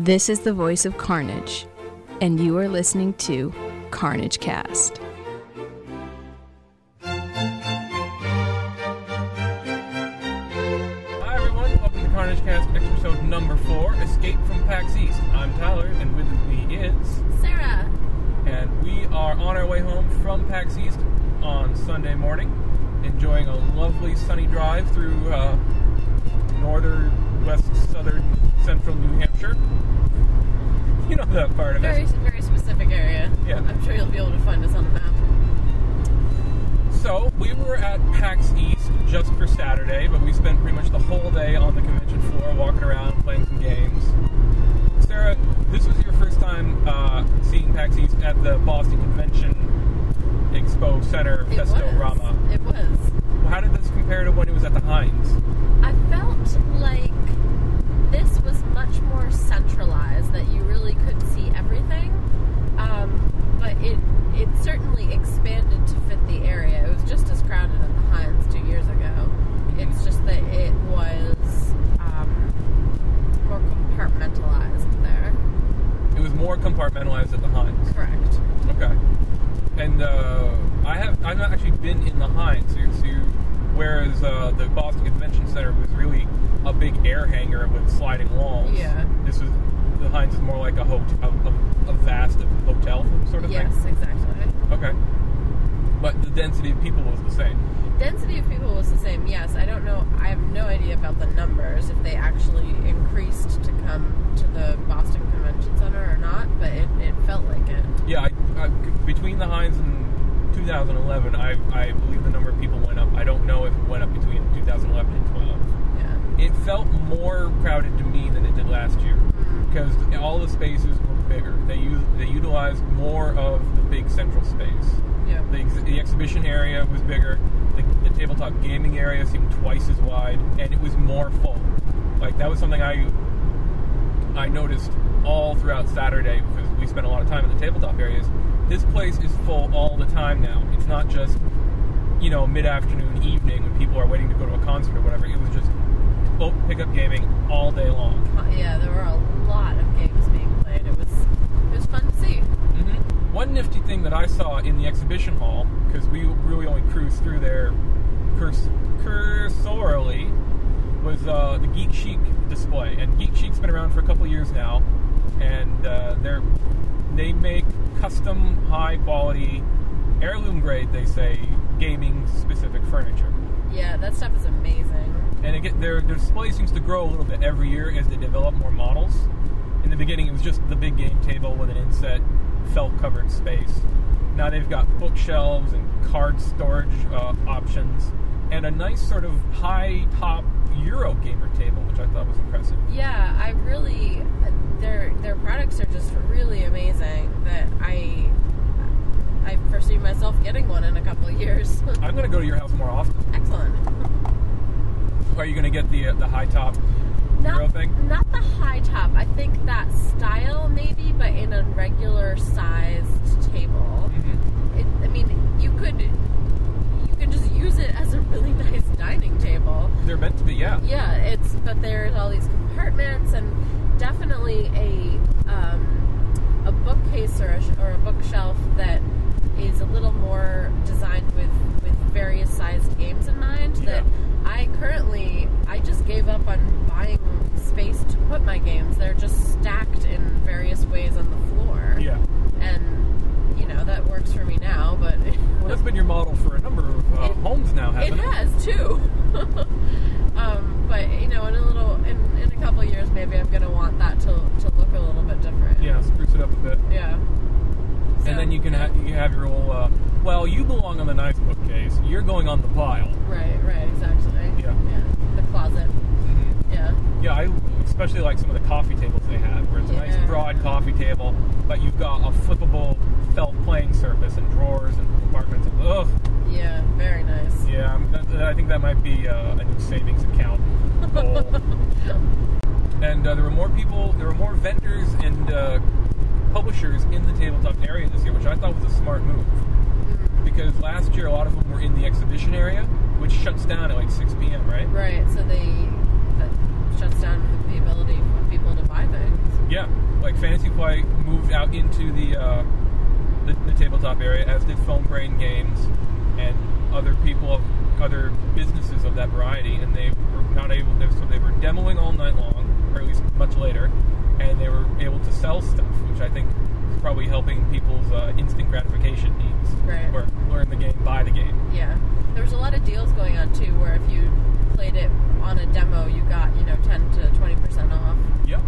This is the voice of Carnage, and you are listening to Carnage Cast. Hi everyone, welcome to Carnage Cast episode number four, Escape from PAX East. I'm Tyler, and with me is, Sarah. and we are on our way home from PAX East on Sunday morning, enjoying a lovely sunny drive through uh, northern, west, southern, central New Hampshire. You know that part of Very, it. very specific area. Yeah. I'm sure you'll be able to find us on the map. So we were at PAX East just for Saturday, but we spent pretty much the whole day on the convention floor, walking around, playing some games. Sarah, this was your first time uh, seeing PAX East at the Boston Convention Expo Center It Festorama. was. It was. How did this compare to when it was at the Hynes? I felt like this was much more centralized, that you really could see everything. Um, but it it certainly expanded to fit the area. It was just as crowded at the Hynes two years ago. It's just that it was um, more compartmentalized there. It was more compartmentalized at the Hynes. Correct. Okay. And uh, I have I've not actually been in the Hynes, so, so whereas uh, the Boston Convention Center was really a big air hangar with sliding walls. Yeah. This was the Hynes is more like a hotel, a, a vast hotel sort of Yes, thing. exactly. Okay. But the density of people was the same. Density of people was the same, yes. I don't know, I have no idea about the numbers, if they actually increased to come to the Boston Convention Center or not, but it, it felt like it. Yeah, I, I, between the Hynes and 2011, I, I believe the number of people went up. I don't know if it went up between 2011 and 12. It felt more crowded to me than it did last year Mm. because all the spaces were bigger. They use they utilized more of the big central space. Yeah. The, ex- the exhibition area was bigger. The, the tabletop gaming area seemed twice as wide, and it was more full. Like that was something I I noticed all throughout Saturday because we spent a lot of time in the tabletop areas. This place is full all the time now. It's not just you know mid afternoon, evening when people are waiting to go to a concert or whatever. It was just oh, pickup gaming all day long. Uh, Yeah, there were a lot of games being played. It was it was fun to see. hmm One nifty thing that I saw in the exhibition hall, because we really only cruised through there curs- cursorily, was uh, the Geek Chic display. And Geek Chic's been around for a couple years now, and uh, they're they make custom, high quality, heirloom grade, they say, gaming specific furniture. Yeah, that stuff is amazing. And get, their, their display seems to grow a little bit every year as they develop more models. In the beginning, it was just the big game table with an inset, felt covered space. Now they've got bookshelves and card storage uh, options, and a nice sort of high top Euro gamer table, which I thought was impressive. Yeah, I really their their products are just really amazing. That I I foresee myself getting one in a couple of years. I'm going to go to your house more often. Excellent. Are you going to get the uh, the high top Not, thing? not the high top. I think that style maybe, but in a regular sized table. hmm It, I mean, you could you could just use it as a really nice dining table. They're meant to be, yeah. Yeah, it's but there's all these compartments and definitely a um, a bookcase or a, or a bookshelf that is a little more designed with with various sized games in mind. That I currently I just gave up on buying space to put my games. They're just stacked in various ways on the floor. Yeah. and you know that works for me now. But Well, that's been your model for a number of uh, It- homes now, it hasn't it? has too. um, but you know, in a little, in, in a couple of years, maybe I'm gonna want that to, to look a little bit different. Yeah, spruce it up a bit. Yeah. So, and then you can yeah. ha- you have your old. Uh, well, you belong on the nice bookcase. You're going on the pile. Right. Right. Exactly. Yeah. Yeah. The closet. hmm Yeah. Yeah, I especially like some of the coffee tables they have, where it's a nice broad coffee table, but you've got a flippable felt playing surface and drawers and compartments. And, ugh, Yeah. Very nice. yeah, I'm, that, I think that might be uh, a new savings account goal. and uh, there were more people, there were more vendors and uh, publishers in the tabletop area this year, which I thought was a smart move. Because last year a lot of them were in the exhibition area, which shuts down at like 6 p.m. Right? Right. So they that shuts down the ability for people to buy things. Yeah, like Fantasy Flight moved out into the, uh, the the tabletop area, as did Foam Brain Games and other people of other businesses of that variety, and they were not able. They, so they were demoing all night long, or at least much later, and they were able to sell stuff, which I think probably helping people's uh, instant gratification needs, Right. or learn the game, buy the game. Yeah. There was a lot of deals going on too, where if you played it on a demo, you got you know ten to twenty percent off. Yep.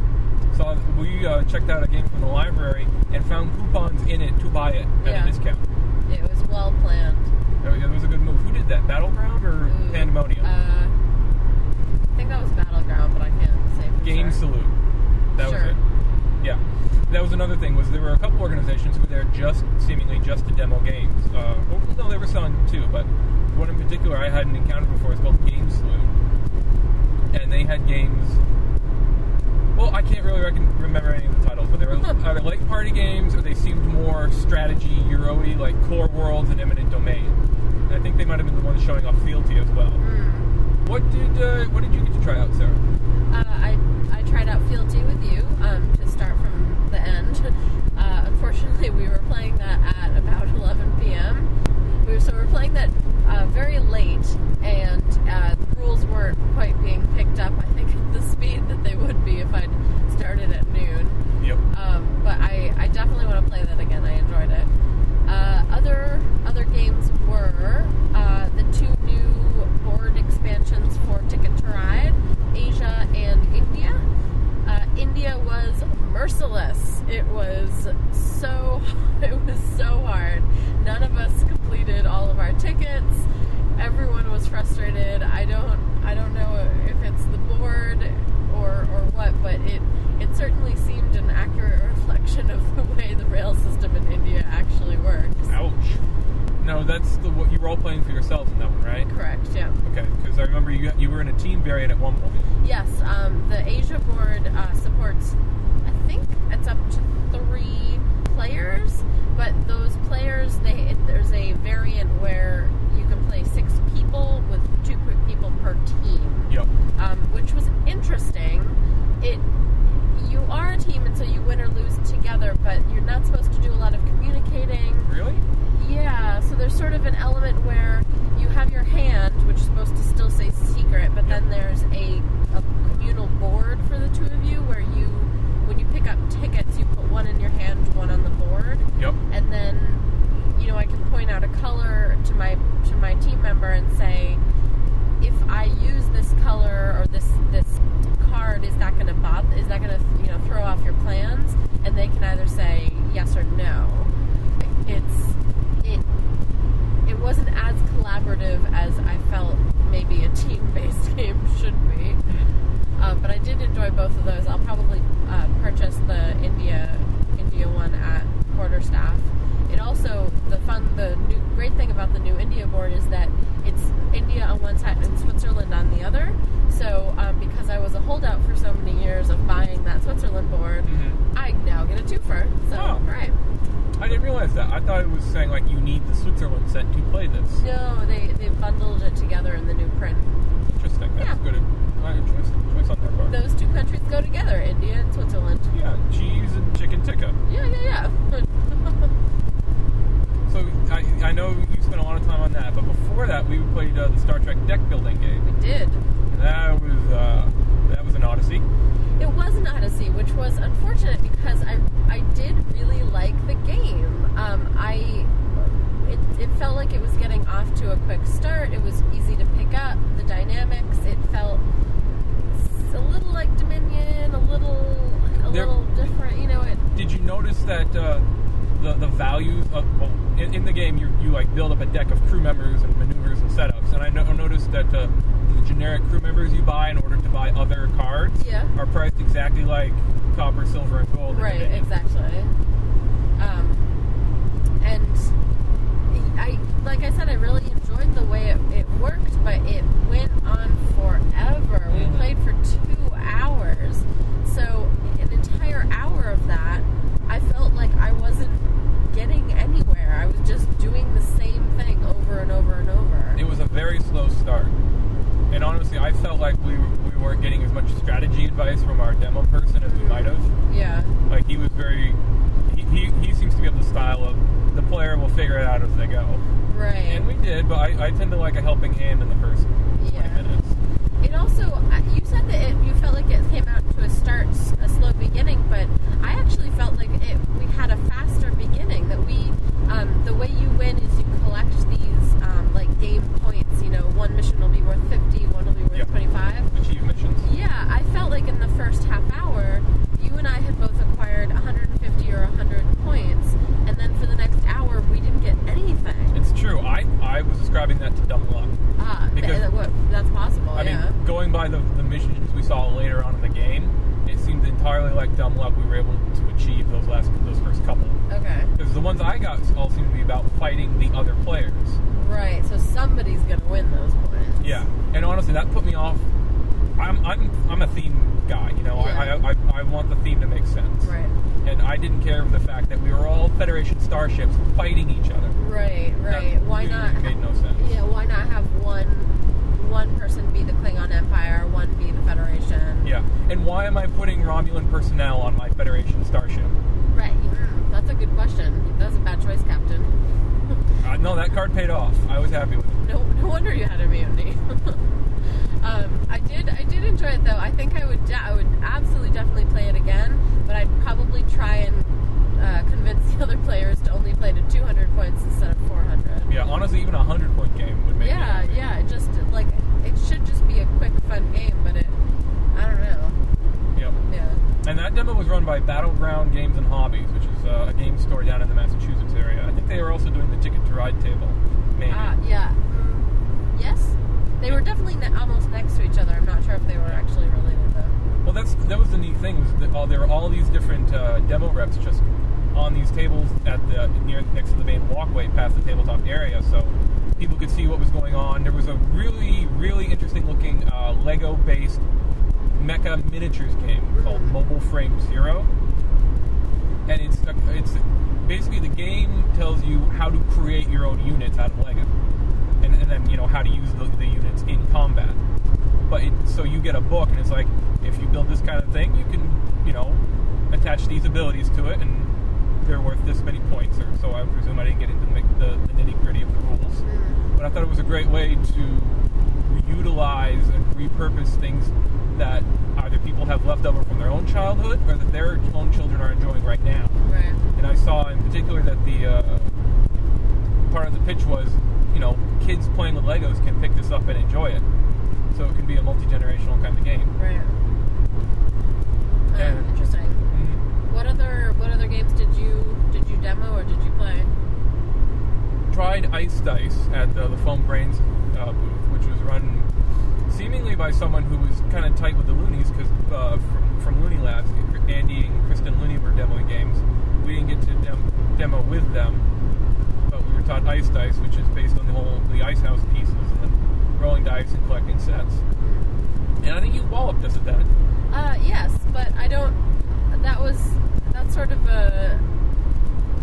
So we uh, checked out a game from the library and found coupons in it to buy it at Yeah. a discount. It was well planned. It was- it was a good move. Who did that? Battleground or Ooh, Pandemonium? Uh, I think that was Battleground, but I can't say for Game sure. Salute. That Sure. was it. Yeah. That was another thing. Was there were a couple organizations who were there just seemingly just to demo games. Uh, well, no, they were selling too, but one in particular I hadn't encountered before is called Game Salute, and they had games. Well, I can't really reckon, remember any of the titles, but they were either late party games or they seemed more strategy Euro-y, like Core Worlds and Eminent Domain. And I think they might have been the ones showing off Fealty as well. Hmm. What did uh, what did you get to try out, Sarah? I, I tried out Fealty with you um, to start from the end. Uh, unfortunately, we were playing that at about 11 p.m. We were, so we were playing that uh, very late, and uh, the rules weren't quite being picked up, I think, at the speed that they would be if I'd started at noon. Yep. Um, but I, I definitely want to play that again. I enjoyed it. Uh, other other games were uh, the two new board expansions for Ticket to Ride, Asia and India. Uh, India was merciless. It was so it was so hard. None of us completed all of our tickets. Everyone was frustrated. I don't I don't know if it's the board or or what, but it it certainly seemed an accurate reflection of the way the rail system in India actually works. Ouch. No, that's the what you were all playing for yourselves in that one, right? Correct. Yeah. Okay, because I remember you you were in a team variant at one point. Yes, um, the Asia board uh, supports, I think it's up to three players, but those players, they it, there's a variant where you can play six people with two p- people per team, Yep. um, which was interesting. It you are a team, and so you win or lose together, but you're not supposed to do a lot of communicating. Really? Yeah, so there's sort of an element where you have your hand, which is supposed to still say secret, but then there's a, a communal board for the two of you where you, when you pick up tickets, you put one in your hand, one on the board, Yep. and then, you know, I can point out a color to my to my team member and say, if I use this color or this this card, is that going to bother? Is that going to you know throw off your plans? And they can either say yes or no. It's it it wasn't as collaborative as I felt maybe a team-based game should be. Um, but I did enjoy both of those. I'll probably uh, purchase the India India one at Quarterstaff. It also the fun the new great thing about the new India board is that it's India on one side and Switzerland on the other. So um, because I was a holdout for so many years of buying that Switzerland board, Mhm. I now get a twofer. So Oh. right. I didn't realize that. I thought it was saying like you need the Switzerland set to play this. No, they they bundled it together in the new print. Interesting. That's Yeah. good. Uh, choice, choice on their part. Those two countries go together, India and Switzerland. Yeah, cheese and chicken tikka. Yeah, yeah, yeah. So I, I know you spent a lot of time on that, but before that we played uh, the Star Trek deck building game. we did. That was uh, that was an odyssey. It was an odyssey, which was unfortunate because I I did really like the game. Um, I it, it felt like it was getting off to a quick start. It was easy to pick up the dynamics. It felt a little like Dominion, a little a There- little different. You know, it Did you notice that uh, the the values of well in, in the game you you like build up a deck of crew members and maneuvers and setups, and I no- noticed that uh, the generic crew members you buy in order to buy other cards Yeah. are priced exactly like copper, silver, and gold. Right, exactly. Um, and I, like I said, I really enjoyed the way it, it worked, but it went on forever. We Mhm. played for two hours, so an entire hour of that, I felt like I wasn't getting anywhere. I was just doing the same thing over and over and over. It was a very slow start, and honestly, I felt like we we weren't getting as much strategy advice from our demo person as we might have. Yeah. Like he was very, he, he, he seems to be of the style of the player will figure it out as they go, Right. and we did. But I, I tend to like a helping hand in the first Yeah. 20 minutes. It also, you that it, you felt like it came out to a start, a slow beginning, but I actually felt like it, we had a faster beginning. That we, um, the way you win is you collect these um, like game points. You know, one mission will be worth fifty, one will be worth Yeah. twenty-five. Achieve missions. Yeah, I felt like in the first half hour, you and I had both acquired 150 or 100 points, then for the next hour, we didn't get anything. It's true. I, I was ascribing that to dumb luck. Ah, Because- th- what, that's possible. I yeah. mean, going by the, the missions we saw later on in the game, it seemed entirely like dumb luck we were able to achieve those last those first couple. okay. Because the ones I got all seem to be about fighting the other players. Right. So somebody's gonna win those points. Yeah, and honestly, that put me off. I'm I'm I'm a theme guy, you know. I, Yeah. I, I I want the theme to make sense. Right. And I didn't care for the fact that we were all Federation starships fighting each other. Right. Right. That why not? Made no sense. Yeah. Why not have one one person be the Klingon Empire, one be the Federation? Yeah. And why am I putting Romulan personnel on my Federation starship? Right. Hmm, That's a good question. That's a bad choice, Captain. Uh, no, that card paid off. I was happy with it. No, no wonder you had a mutiny. um, I did, I did enjoy it though. I think I would, de- I would absolutely, definitely play it again. But I'd probably try and uh, convince the other players to only play to 200 points instead of 400. Yeah, honestly, even a hundred point game would make. Yeah, happy. yeah. It just like it should just be a quick, fun game, but it, I don't know. Yep. Yeah. And that demo was run by Battleground Games and Hobbies, which is uh, a game store down in the Massachusetts area. I think they were also doing the Ticket to Ride table. Maybe. Ah, yeah. They were definitely ne- almost next to each other. I'm not sure if they were actually related though. Well, that's that was the neat thing was that all, there were all these different uh, demo reps just on these tables at the near next to the main walkway past the tabletop area, so people could see what was going on. There was a really really interesting looking uh, Lego based mecha miniatures game called Mobile Frame Zero, and it's it's basically the game tells you how to create your own units out of Lego, and you know how to use the, the units in combat. But it, so you get a book, and it's like if you build this kind of thing, you can you know attach these abilities to it, and they're worth this many points. Or so I presume I didn't get into the, the, the nitty gritty of the rules, but I thought it was a great way to utilize and repurpose things that either people have left over from their own childhood or that their own children are enjoying right now. Right. And I saw in particular that the uh, part of the pitch was, you know, kids playing with Legos can pick this up and enjoy it. So it can be a multi generational kind of game. Right. Um, interesting. Mhm. What other what other games did you did you demo or did you play? Tried Ice Dice at the, the Foam Brains uh, booth, which was run seemingly by someone who was kind of tight with the Loonies because uh, from, from Looney Labs, Andy and Kristin Looney were demoing games. We didn't get to dem- demo with them, but we were taught Ice Dice, which is based on the whole the Icehouse pieces and rolling dice and collecting sets. And I think you walloped us at that. Uh, yes, but I don't. That was that's sort of a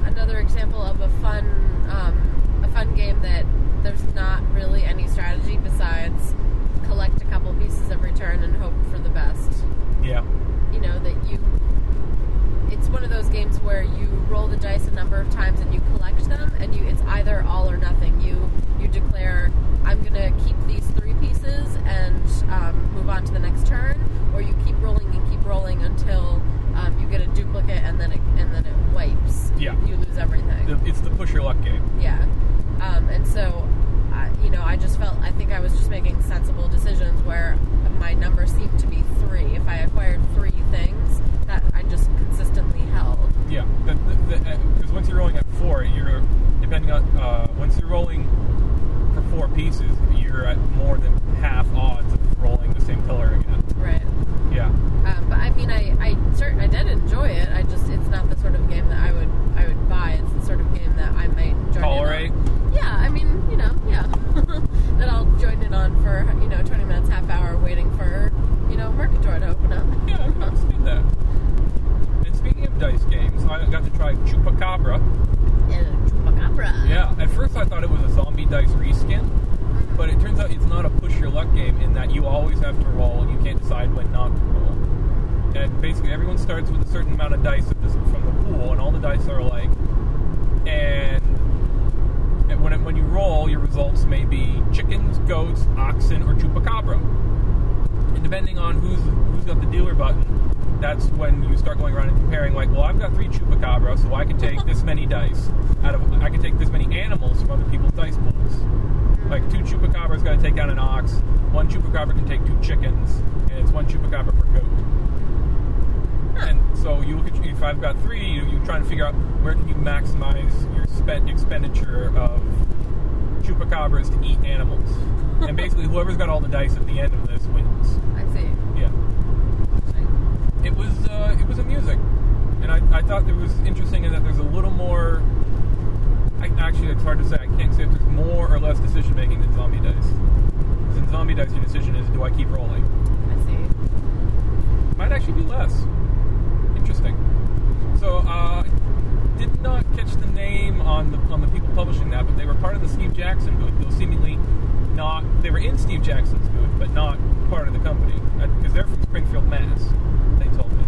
another example of a fun um, a fun game that there's not really any strategy besides collect a couple pieces every turn and hope for the best. Yeah. You know that you. It's one of those games where you roll the dice a number of times and you collect them, and you it's either all or nothing. You you declare I'm gonna keep these three pieces and um, move on to the next turn, or you keep rolling and keep rolling until um, you get a duplicate and then it and then it wipes. Yeah. you lose everything. It's the push your luck game. Yeah. Um, and so, I you know, I just felt, I think I was just making sensible decisions where my number seemed to be three. If I acquired three things, that I just consistently held. Yeah, because once you're rolling at four, you're depending on uh, once you're rolling for four pieces, you're at more than half odds of rolling the same color again. Right. Yeah, Um, but I mean, I, I certain I did enjoy it. I just, it's not the sort of game that I would, I would buy. It's the sort of game that I might join in tolerate. on. Yeah, I mean, you know, yeah, that I'll join it on for you know 20 minutes, half hour, waiting for you know Mercator to open up. Yeah, I can understand that. And speaking of dice games, I got to try Chupacabra. And Chupacabra. Yeah, at first I thought it was a zombie dice reskin, but it turns out it's not a push your luck game in that that you always have to roll, and you can't decide when not to roll. And basically, everyone starts with a certain amount of dice of this, from the pool, and all the dice are alike. And, and when it, when you roll, your results may be chickens, goats, oxen, or chupacabra. And depending on who's who's got the dealer button, that's when you start going around and comparing. Like, well, I've got three chupacabra, so I can take this many dice out of. I can take this many animals from other people's dice pools. Like two chupacabras got to take down an ox. One chupacabra can take two chickens, and it's one chupacabra per goat. And so you look at if I've got three, you, you're trying to figure out where can you maximize your spent expenditure chupacabras to eat animals. and basically, whoever's got all the dice at the end of this wins. I see. Yeah, it was uh, it was amusing, and I, I thought it was interesting in that there's a little more. I, actually, it's hard to say. I can't say if there's more or less decision making than zombie dice. 'Cause in zombie dice, your decision is do I keep rolling? I see. Might actually be less. Interesting. So, uh, did not catch the name on the on the people publishing that, but they were part of the Steve Jackson booth. They were seemingly not. They were in Steve Jackson's booth, but not part of the company uh, because they're from Springfield, Mass. They told me.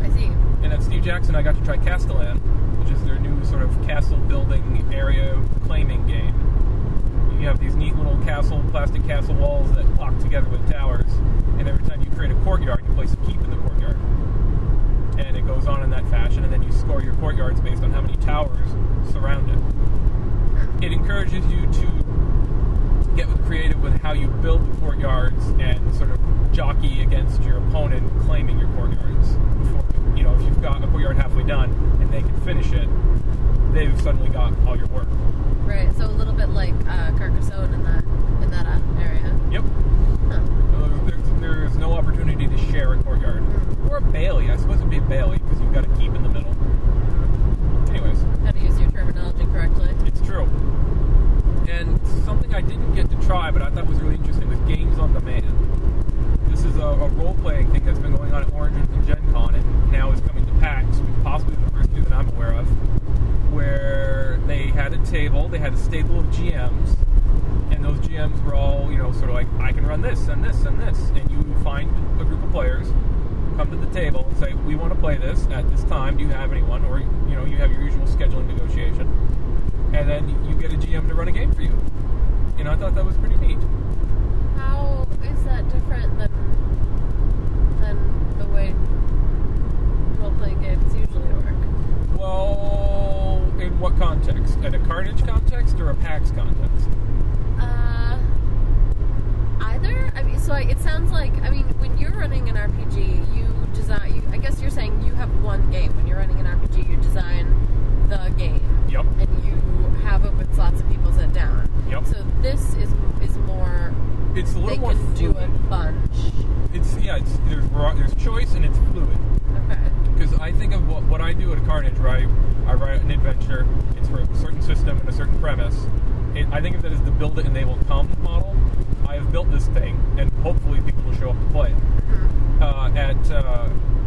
I see. And at Steve Jackson, I got to try Castellan, which is their new sort of castle building area claiming game. You have these neat little castle, plastic castle walls that lock together with towers, and every time you create a courtyard, you place a keep in the courtyard. And it goes on in that fashion, and then you score your courtyards based on how many towers surround it. It encourages you to get creative with how you build the courtyards and sort of jockey against your opponent claiming your courtyards. Before, you know, if you've got a courtyard halfway done and they can finish it, they've suddenly got all your work. Right. So a little bit like uh, Carcassonne in that in that uh, area. Yep. There's, there's no opportunity to share a courtyard. Or a bailey. I suppose it'd be a bailey because you've got to keep in the middle. Anyways, How to use your terminology correctly. it's true. And something I didn't get to try, but I thought was really interesting, was games on demand. This is a, a role-playing thing that's been going on at Origins and Gen Con, and now is coming to PAX, possibly the first two that I'm aware of, where they had a table, they had a stable of GMs, and those GMs were all, you know, sort of like, I can run this and this and this, and you find a group of players, come to the table and say, we want to play this at this time. Do you have anyone? Or you know, you have your usual scheduling negotiation, and then you get a GM to run a game for you. You know, I thought that was pretty neat. How is that different than than the way role playing games usually work? Well, in what context? In a Carnage context or a PAX context? Uh, either. I mean, so I, it sounds like I mean, when you're running an RPG, you design. You, I guess you're saying you have one game. When you're running an RPG, you design the game, Yep. and you have open slots and people sit down. Yep. So this is is more. It's a little They more can do fluid. a bunch. It's yeah. It's there's there's choice and it's fluid. Okay. because I think of what, what I do at Carnage, where I, write an adventure, it's for a certain system and a certain premise. It, I think of it as the build it and they will come model. I have built this thing, and hopefully people will show up to play it.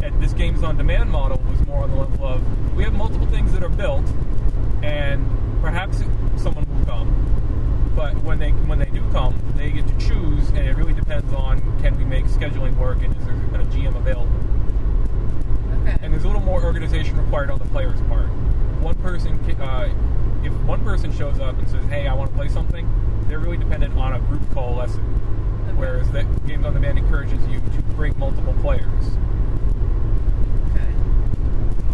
At this games on demand model was more on the level of we have multiple things that are built, and perhaps someone will come. But when they when they do come, they get to choose, and it really depends on can we make scheduling work, and is there a GM available Okay. and there's a little more organization required on the player's part. One person, uh, if one person shows up and says, "Hey, I want to play something," they're really dependent on a group coalescing. Whereas that Games on Demand encourages you to bring multiple players.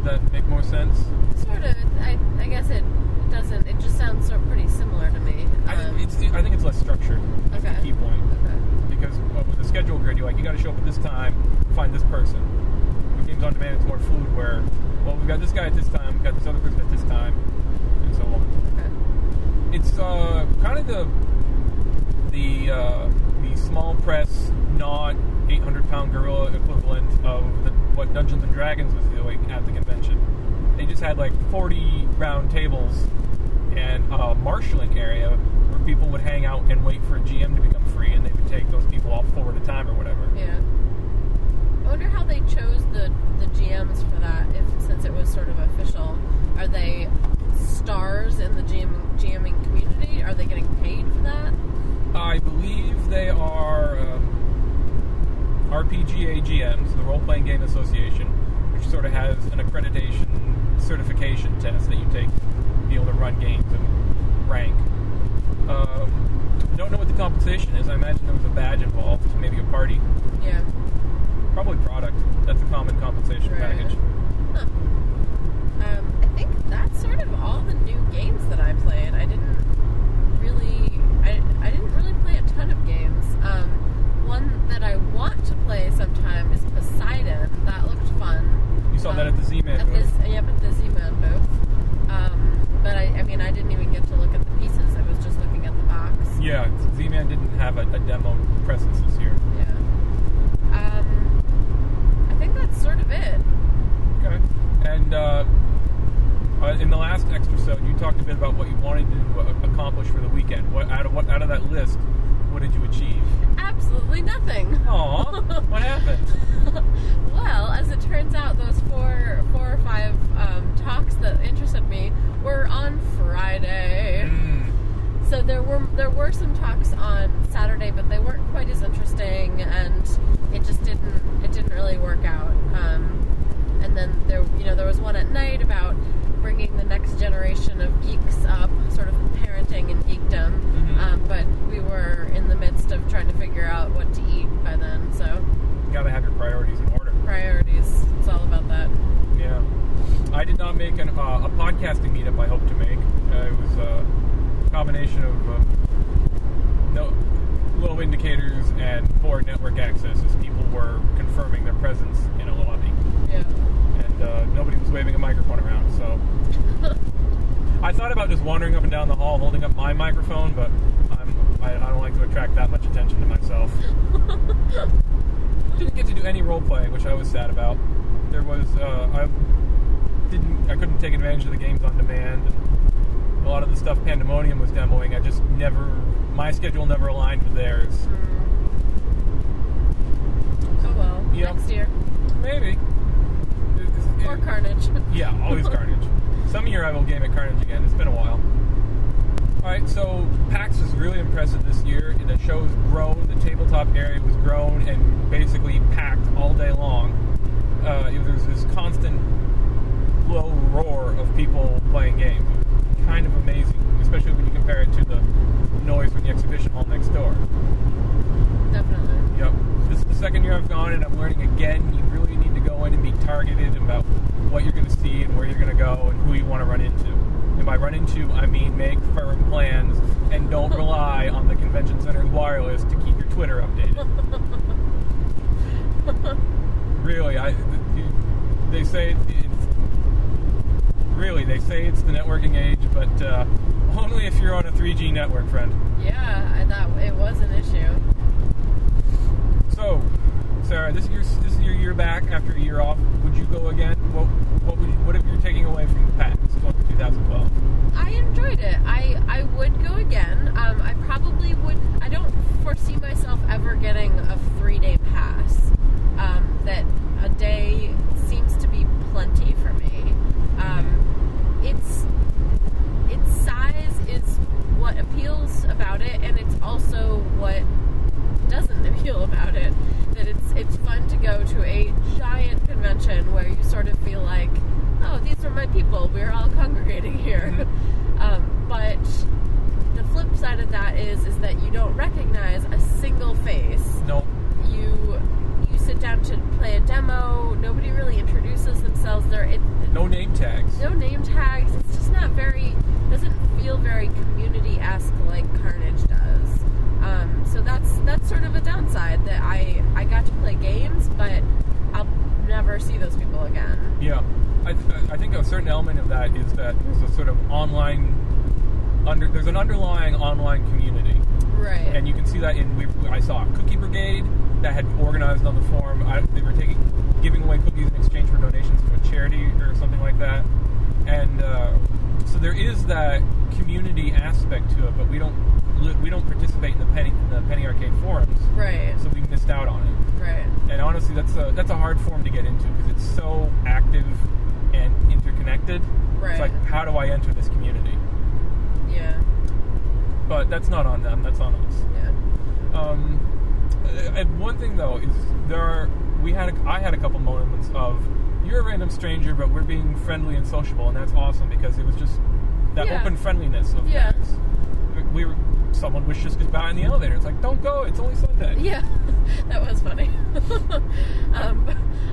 Does that make more sense? Sort of. I, I guess it doesn't. It just sounds so pretty similar to me. I, Um, it's, I think it's less structured. That's Okay. the key point. okay. Because uh, with the schedule grid, you're like, you got to show up at this time, find this person. With Games on Demand, it's more fluid, where, well, we've got this guy at this time, we've got this other person at this time, and so on. Okay. it's uh, kind of the the uh, the small press, not 800 pound gorilla equivalent of the, what Dungeons and Dragons was doing at the convention. They just had like 40 round tables and a marshaling area where people would hang out and wait for a GM to become free, and they would take those people off four at a time or whatever. Yeah. I wonder how they chose the the GMs for that. If since it was sort of official, are they stars in the GM, GMing community? Are they getting paid for that? I believe they are uh, um, RPGA GMs, the Role Playing Game Association, which sort of has an accreditation certification test that you take to be able to run games and rank. Um, don't know what the compensation is. I imagine there was a badge involved, maybe a party, Yeah. probably product. That's a common compensation Right. package. Huh. Um, I think that's sort of all the new games that I didn't really, I, I didn't really play a ton of games. Um, one that I want to play sometime is Poseidon. That looked fun. You saw that at the Z-Man at booth. this, yep, at the Z-Man booth. Um, but I, I mean, I didn't even get to look at the pieces. I was just looking at the box. Yeah, Z-Man didn't have a, a demo presence this year. Yeah. Um, I think that's sort of it. Okay. And uh, uh, in the last extra episode, you talked a bit about what you wanted to uh, accomplish for the weekend. What out of what out of that list, what did you achieve? Absolutely nothing. Aw, what happened? well, as it turns out, those four, four or five um, talks that interested me were on Friday. Mm, So there were there were some talks on Saturday, but they weren't quite as interesting, and it just didn't it didn't really work out. Um, and then there you know there was one at night about bringing the next generation of geeks up, sort of parenting and geekdom. Mhm. Um, but we were in the midst of trying to figure out what to eat by then, so you gotta have your priorities in order. priorities. It's all about that. Yeah. I did not make an, uh, a podcasting meetup I hope to make. Uh, it was a combination of uh, no, low indicators and poor network access as people were confirming their presence in a lobby. Yeah. and uh, nobody was waving a microphone around. So I thought about just wandering up and down the hall holding up my microphone, but I'm, I, I don't like to attract that much attention to myself. Didn't get to do any role playing, which I was sad about. There was uh, I didn't I couldn't take advantage of the games on demand. And lot of the stuff Pandemonium was demoing, I just never my schedule never aligned with theirs. Oh well. Yep. Next year. Maybe. It- Or Carnage. Yeah, always Carnage. Some year I will game at Carnage again. It's been a while. Alright, so PAX was really impressive this year. The show's grown, the tabletop area was grown and basically packed all day long. Uh, there was this constant low roar of people playing games. Kind of amazing, especially when you compare it to the noise from the exhibition hall next door. Definitely. Yep. This is the second year I've gone, and I'm learning again. You really need to go in and be targeted about what you're going to see and where you're going to go and who you want to run into. And by run into, I mean make firm plans and don't rely on the convention center's wireless to keep your Twitter updated. really, I they say it's really they say it's the networking age, but uh, only if you're on a 3G network, friend. Yeah, I thought it was an issue. So, Sarah, this is your this is your year back after a year off. Would you go again? What what would you, what if you're taking away from PAX 2012? I enjoyed it. I I would go again. Um, I probably would. I don't foresee myself ever getting a three day pass. Um, that a day seems to be plenty for me. Um, it's its size is what appeals about it, and it's also what doesn't appeal about it. That it's it's fun to go to a giant convention where you sort of feel like, oh, these are my people. We're all congregating here. um, but the flip side of that is is that you don't recognize a single face. No. You you sit down to play a demo. Nobody really introduces themselves. There, it, No name tags. no name tags. It's just not very doesn't feel very community esque like Carnage does. Um, so that's that's sort of a downside that I I got to play games, but I'll never see those people again. Yeah, I, th- I think a certain element of that is that there's a sort of online under there's an underlying online community, Right. and you can see that in we, I saw a Cookie Brigade that had organized on the forum. I, they were taking giving away cookies in exchange for donations to a charity or something like that, and uh, so there is that community aspect to it, but we don't li- we don't participate in the penny in the penny arcade forums, right. so we missed out on it. Right. And honestly, that's a that's a hard form to get into because it's so active and interconnected. Right. It's like, how do I enter this community? Yeah. But that's not on them. That's on us. Yeah. Um, and one thing though is there are we had a, I had a couple moments of you're a random stranger, but we're being friendly and sociable, and that's awesome because it was just that Yeah. open friendliness of Yeah. things. We were someone was just goodbye in the elevator. It's like don't go. It's only Sunday. Yeah, that was funny. um,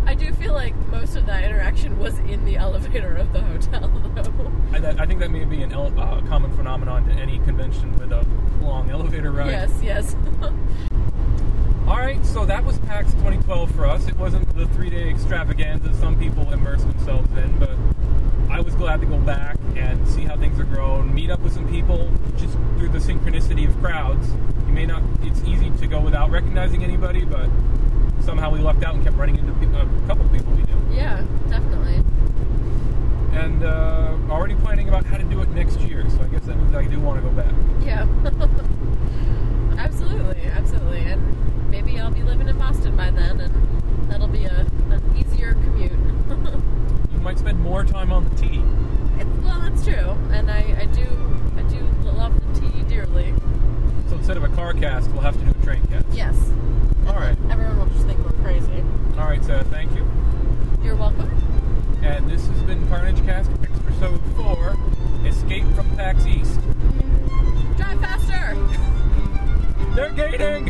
I do feel like most of that interaction was in the elevator of the hotel, though. I, that- I think that may be an el- uh, common phenomenon to any convention with a long elevator ride. Yes, yes. All right, so that was PAX 2012 for us. It wasn't the three-day extravaganza some people immerse themselves in, but I was glad to go back and see how things are grown, meet up with some people just through the synchronicity of crowds. You may not, it's easy to go without recognizing anybody, but somehow we lucked out and kept running into a couple people we knew. yeah, definitely. And uh, already planning about how to do it next year, so I guess that means I do want to go back. Yeah. absolutely, absolutely. And maybe I'll be living in Boston by then, and that'll be a, an easier commute. You might spend more time on the T. It, well, that's true, and I, I do I do love the T dearly. So instead of a car cast, we'll have to do a train cast. Yes. All right. Everyone will just think we're crazy. All right, Sarah, thank you. You're welcome. And this has been Carnage Cast, episode 4 Escape from PAX East. Drive faster. They're gating!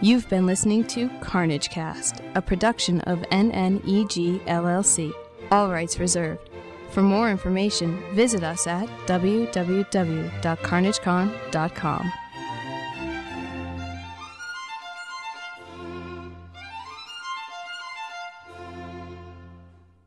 You've been listening to Carnage Cast, a production of NNEG LLC. All rights reserved. For more information, visit us at www.carnagecon.com.